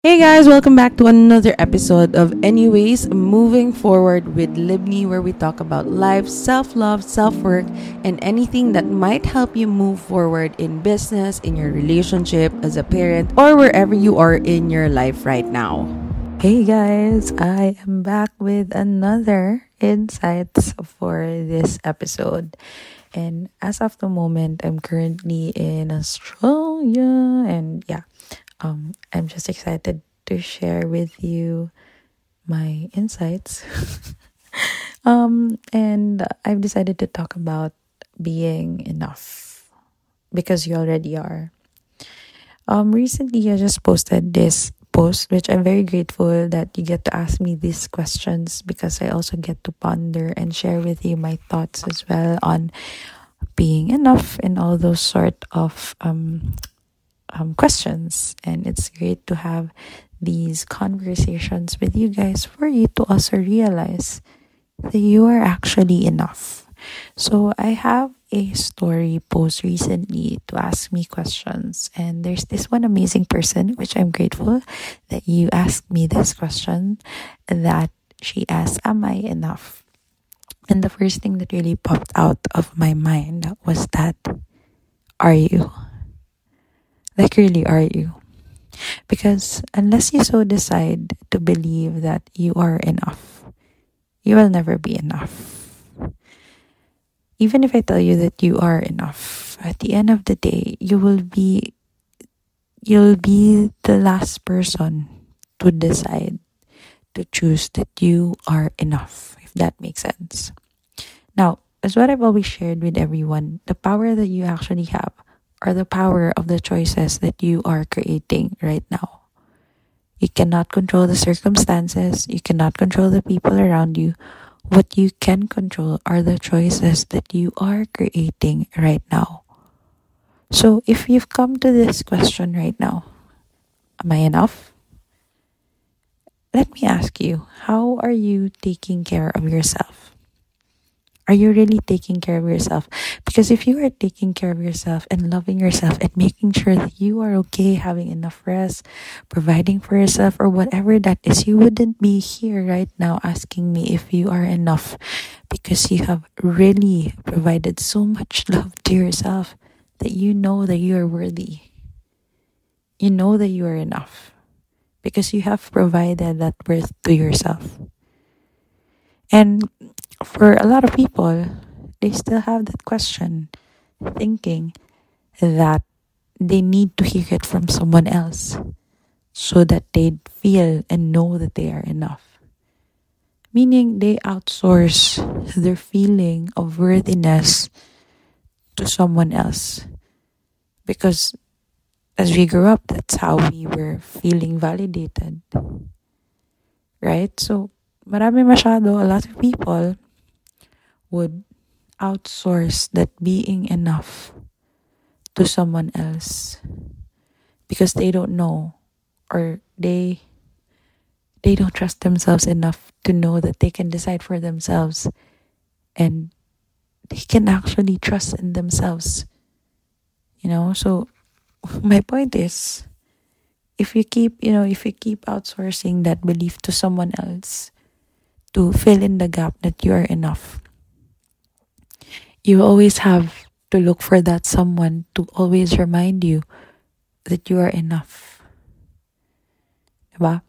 Hey guys, welcome back to another episode of Anyways Moving Forward with Libni, where we talk about life, self love, self work, and anything that might help you move forward in business, in your relationship, as a parent, or wherever you are in your life right now. Hey guys, I am back with another insights for this episode. And as of the moment, I'm currently in Australia, and yeah, um, I'm just excited to share with you my insights. um, and I've decided to talk about being enough because you already are. Um, recently, I just posted this post, which I'm very grateful that you get to ask me these questions because I also get to ponder and share with you my thoughts as well on being enough and all those sort of um, um, questions. And it's great to have these conversations with you guys for you to also realize that you are actually enough. So I have a story post recently to ask me questions and there's this one amazing person which I'm grateful that you asked me this question that she asked am I enough? And the first thing that really popped out of my mind was that are you? Like, really, are you? Because unless you so decide to believe that you are enough, you will never be enough. Even if I tell you that you are enough, at the end of the day, you will be you'll be the last person to decide to choose that you are enough, if that makes sense. Now, as what I've always shared with everyone, the power that you actually have are the power of the choices that you are creating right now. You cannot control the circumstances, you cannot control the people around you. What you can control are the choices that you are creating right now. So, if you've come to this question right now, am I enough? Let me ask you, how are you taking care of yourself? Are you really taking care of yourself? Because if you are taking care of yourself and loving yourself and making sure that you are okay, having enough rest, providing for yourself, or whatever that is, you wouldn't be here right now asking me if you are enough because you have really provided so much love to yourself that you know that you are worthy. You know that you are enough because you have provided that worth to yourself. And for a lot of people, they still have that question, thinking that they need to hear it from someone else so that they feel and know that they are enough. Meaning they outsource their feeling of worthiness to someone else. Because as we grew up, that's how we were feeling validated. Right? So, marami masyado, a lot of people would outsource that being enough to someone else because they don't know or they they don't trust themselves enough to know that they can decide for themselves and they can actually trust in themselves you know? So my point is if you keep you know if you keep outsourcing that belief to someone else to fill in the gap that you are enough you always have to look for that someone to always remind you that you are enough. Diba?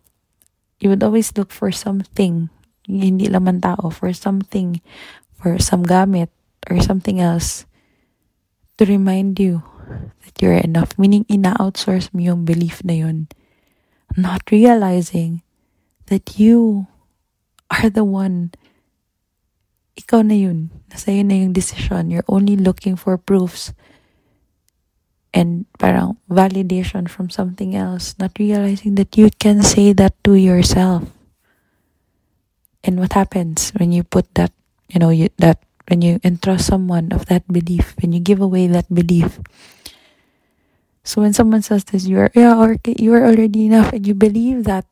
You would always look for something, hindi laman tao, for something, for some gamit, or something else to remind you that you're enough. Meaning, ina-outsource mo yung belief na yun. Not realizing that you are the one ikaw na yun. Nasa yun na yung decision. You're only looking for proofs and parang validation from something else, not realizing that you can say that to yourself. And what happens when you put that, you know, you, that when you entrust someone of that belief, when you give away that belief. So when someone says this, you are yeah, or you are already enough, and you believe that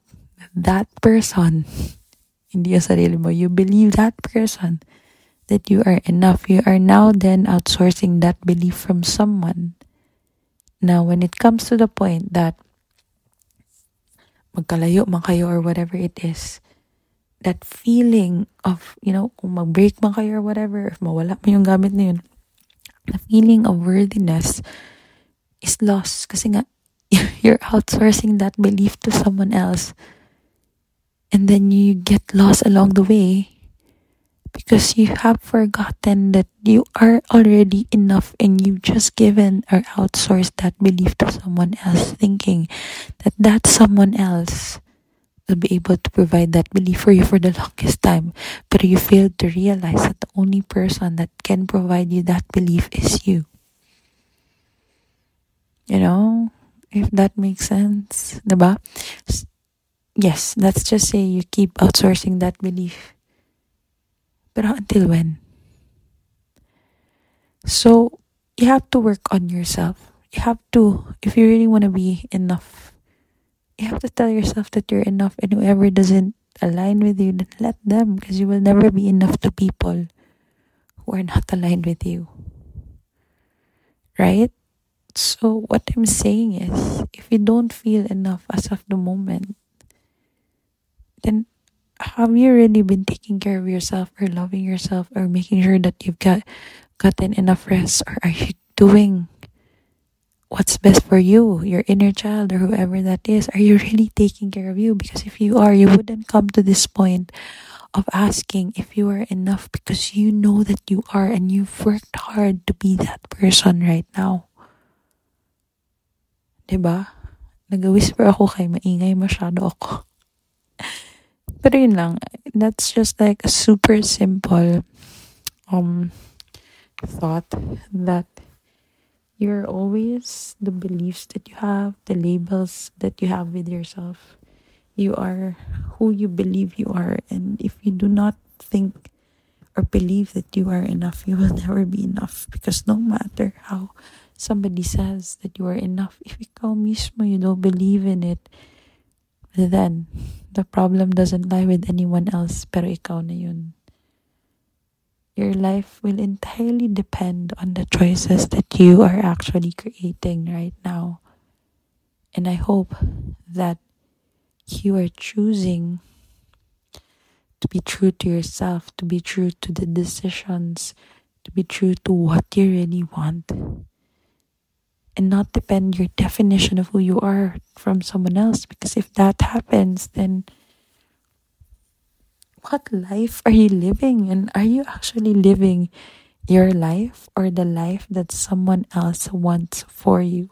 that person, hindi yung sarili mo, you believe that person that you are enough. You are now then outsourcing that belief from someone. Now, when it comes to the point that magkalayo man kayo or whatever it is, that feeling of, you know, kung mag-break man kayo or whatever, if mawala mo yung gamit na yun, the feeling of worthiness is lost. Kasi nga, you're outsourcing that belief to someone else. And then you get lost along the way because you have forgotten that you are already enough and you've just given or outsourced that belief to someone else, thinking that that someone else will be able to provide that belief for you for the longest time. But you failed to realize that the only person that can provide you that belief is you. You know, if that makes sense, diba? Yes, let's just say you keep outsourcing that belief But until when? So, you have to work on yourself. You have to, if you really want to be enough, you have to tell yourself that you're enough and whoever doesn't align with you, then let them because you will never be enough to people who are not aligned with you. Right? So, what I'm saying is, if you don't feel enough as of the moment, then have you really been taking care of yourself or loving yourself or making sure that you've got gotten enough rest or are you doing what's best for you your inner child or whoever that is are you really taking care of you because if you are you wouldn't come to this point of asking if you are enough because you know that you are and you've worked hard to be that person right now. Diba? Nag-whisper ako kay maingay masyado ako. Pero yun lang, that's just like a super simple um thought that you're always the beliefs that you have, the labels that you have with yourself. You are who you believe you are. And if you do not think or believe that you are enough, you will never be enough. Because no matter how somebody says that you are enough, if ikaw mismo you don't believe in it, then the problem doesn't lie with anyone else, pero ikaw na yun. Your life will entirely depend on the choices that you are actually creating right now. And I hope that you are choosing to be true to yourself, to be true to the decisions, to be true to what you really want and not depend your definition of who you are from someone else. Because if that happens, then what life are you living? And are you actually living your life or the life that someone else wants for you?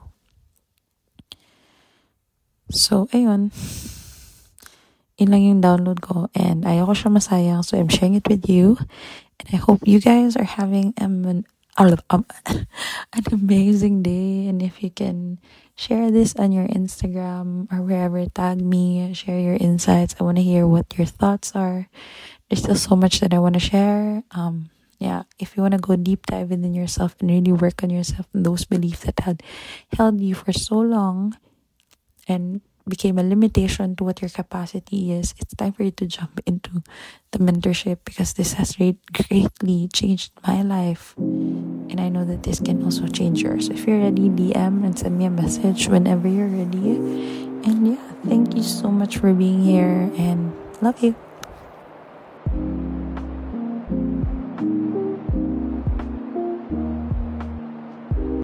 So, ayun. Yun lang yung download ko. And ayoko siya masayang. So, I'm sharing it with you. And I hope you guys are having um, an amazing day. And if you can share this on your Instagram or wherever, tag me, share your insights. I want to hear what your thoughts are. There's still so much that I want to share. Um, yeah, if you want to go deep dive within yourself and really work on yourself and those beliefs that had held you for so long and became a limitation to what your capacity is, it's time for you to jump into the mentorship because this has greatly changed my life. And I know that this can also change yours. If you're ready, DM and send me a message whenever you're ready. And yeah, thank you so much for being here and love you.